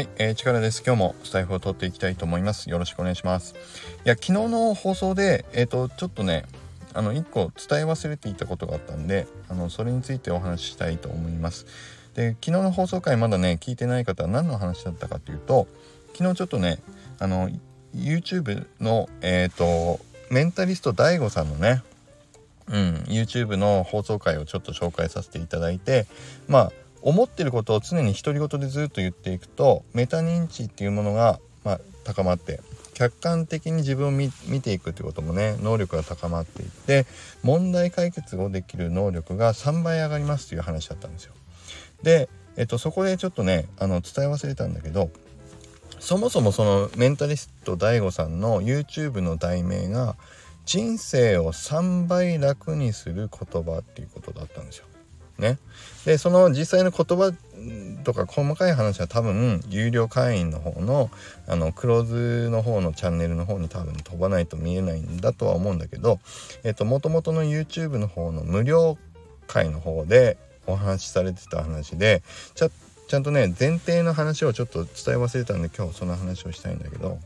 はい、えー、力です。今日もスタイフを取っていきたいと思います。よろしくお願いします。いや、昨日の放送で、えっ、ー、と、ちょっとね、あの、一個伝え忘れていたことがあったんで、あの、それについてお話ししたいと思います。で、昨日の放送回まだね、聞いてない方は何の話だったかというと、昨日ちょっとね、あの、YouTube の、えっ、ー、と、メンタリスト DAIGO さんのね、うん、YouTube の放送回をちょっと紹介させていただいて、まあ、思ってることを常に独り言でずっと言っていくとメタ認知っていうものが、まあ、高まって客観的に自分を見ていくってこともね能力が高まっていって問題解決をできる能力が3倍上がりますという話だったんですよ。で、えっと、そこでちょっとねあの伝え忘れたんだけどそもそもそのメンタリスト DAIGO さんの YouTube の題名が「人生を3倍楽にする言葉」っていうことだったんですよ。ね。でその実際の言葉とか細かい話は多分有料会員の方のあのクローズの方のチャンネルの方に多分飛ばないと見えないんだとは思うんだけどえっともともとの YouTube の方の無料会の方でお話しされてた話でちゃちゃんとね前提の話をちょっと伝え忘れたんで今日その話をしたいんだけど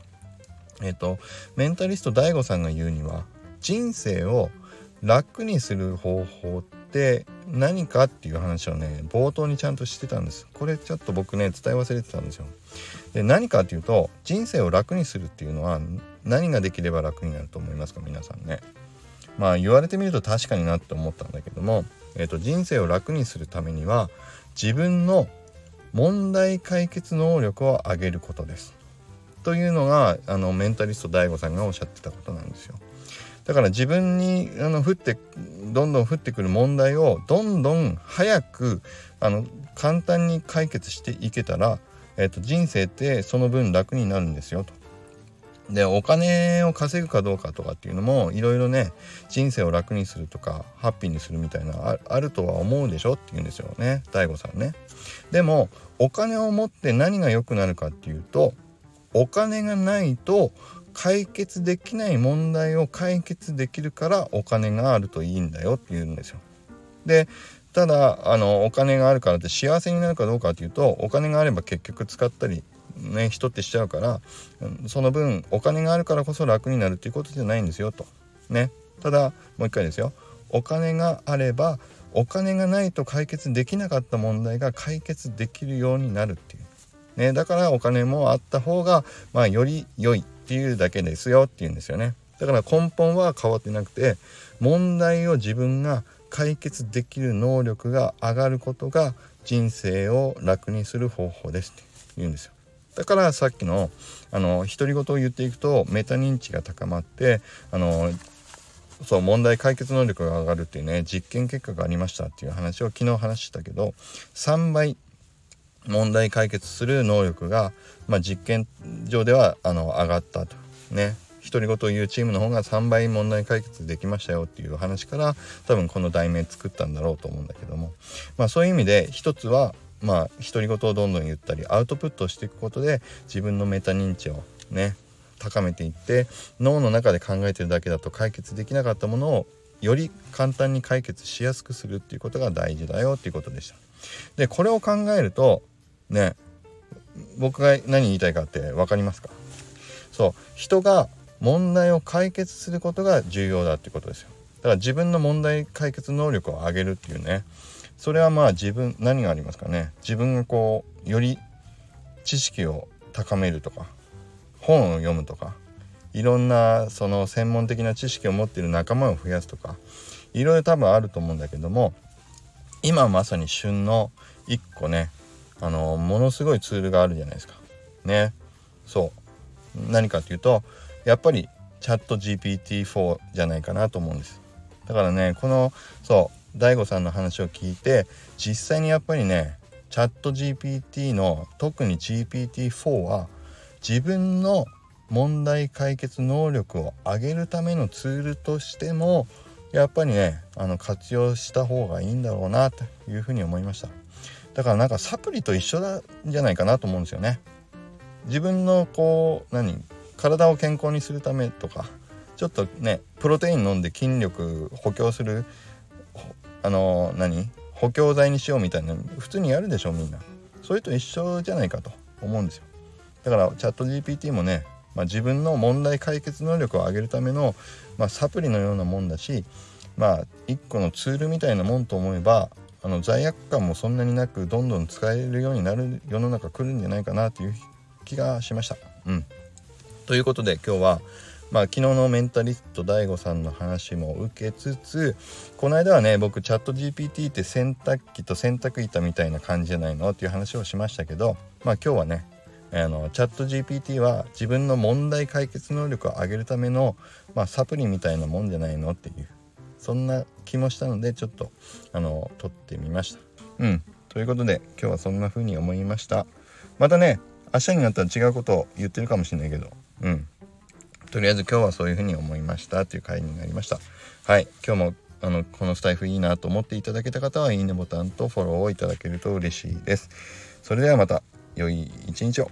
えっとメンタリスト DAIGO さんが言うには人生を楽にする方法ってって何かっていう話をね冒頭にちゃんとしてたんです。これちょっと僕ね伝え忘れてたんですよ。で何かっていうと人生を楽にするっていうのは何ができれば楽になると思いますか皆さんね。まあ言われてみると確かになって思ったんだけども、えーと、人生を楽にするためには自分の問題解決能力を上げることです。というのがあのメンタリスト DAIGO さんがおっしゃってたことなんですよ。だから自分にあの降ってどんどん降ってくる問題をどんどん早くあの簡単に解決していけたら、えーと、人生ってその分楽になるんですよと。でお金を稼ぐかどうかとかっていうのもいろいろね人生を楽にするとかハッピーにするみたいなあるとは思うでしょって言うんですよね DAIGO さんね。でもお金を持って何が良くなるかっていうとお金がないと解決できない問題を解決できるからお金があるといいんだよって言うんですよ。でただあのお金があるからって幸せになるかどうかっていうとお金があれば結局使ったりね人ってしちゃうからその分お金があるからこそ楽になるっていうことじゃないんですよと。ねただもう一回ですよお金があればお金がないと解決できなかった問題が解決できるようになるっていう。ね、だからお金もあった方が、まあ、より良いっていうだけですよっていうんですよね。だから根本は変わってなくて問題を自分が解決できる能力が上がることが人生を楽にする方法ですって言うんですよ。だからさっきのあの独り言を言っていくとメタ認知が高まってあのそう問題解決能力が上がるっていうね実験結果がありましたっていう話を昨日話したけど3倍問題解決する能力が、まあ、実験上ではあの上がったと。ね。独り言を言うチームの方が3倍問題解決できましたよっていう話から多分この題名作ったんだろうと思うんだけども。まあそういう意味で一つはまあ独り言をどんどん言ったりアウトプットしていくことで自分のメタ認知をね高めていって脳の中で考えてるだけだと解決できなかったものをより簡単に解決しやすくするっていうことが大事だよっていうことでした。でこれを考えるとね。僕が何言いたいかって分かりますか？そう。人が問題を解決することが重要だってことですよ。だから自分の問題解決能力を上げるっていうね。それはまあ自分何がありますかね？自分がこうより知識を高めるとか本を読むとかいろんなその専門的な知識を持っている仲間を増やすとかいろいろ多分あると思うんだけども今まさに旬の一個ねあのものすごいツールがあるじゃないですか。ね。そう何かっていうとやっぱりチャット GPT-4 じゃないかなと思うんです。だからねこのそう DAIGO さんの話を聞いて実際にやっぱりねチャット GPT の特に GPT-4 は自分の問題解決能力を上げるためのツールとしてもやっぱりねあの活用した方がいいんだろうなというふうに思いました。だからなんかサプリと一緒だじゃないかなと思うんですよね。自分のこう何？体を健康にするためとかちょっとねプロテイン飲んで筋力補強するあの何？補強剤にしようみたいな普通にやるでしょみんな。それと一緒じゃないかと思うんですよ。だからチャット GPT もね、まあ、自分の問題解決能力を上げるための、まあ、サプリのようなもんだしまあ一個のツールみたいなもんと思えばあの罪悪感もそんなになくどんどん使えるようになる世の中来るんじゃないかなという気がしました。うん、ということで今日はまあ、昨日のメンタリスト DAIGO さんの話も受けつつこの間はね僕チャット GPT って洗濯機と洗濯板みたいな感じじゃないのっていう話をしましたけどまあ今日はねあのチャット GPT は自分の問題解決能力を上げるための、まあ、サプリみたいなもんじゃないのっていうそんな気もしたのでちょっとあの撮ってみました。うん。ということで今日はそんな風に思いました。またね明日になったら違うことを言ってるかもしれないけど。うん。とりあえず今日はそういうふうに思いましたっていう回になりました。はい。今日もあのこのスタイフいいなと思っていただけた方はいいねボタンとフォローをいただけると嬉しいです。それではまた良い一日を。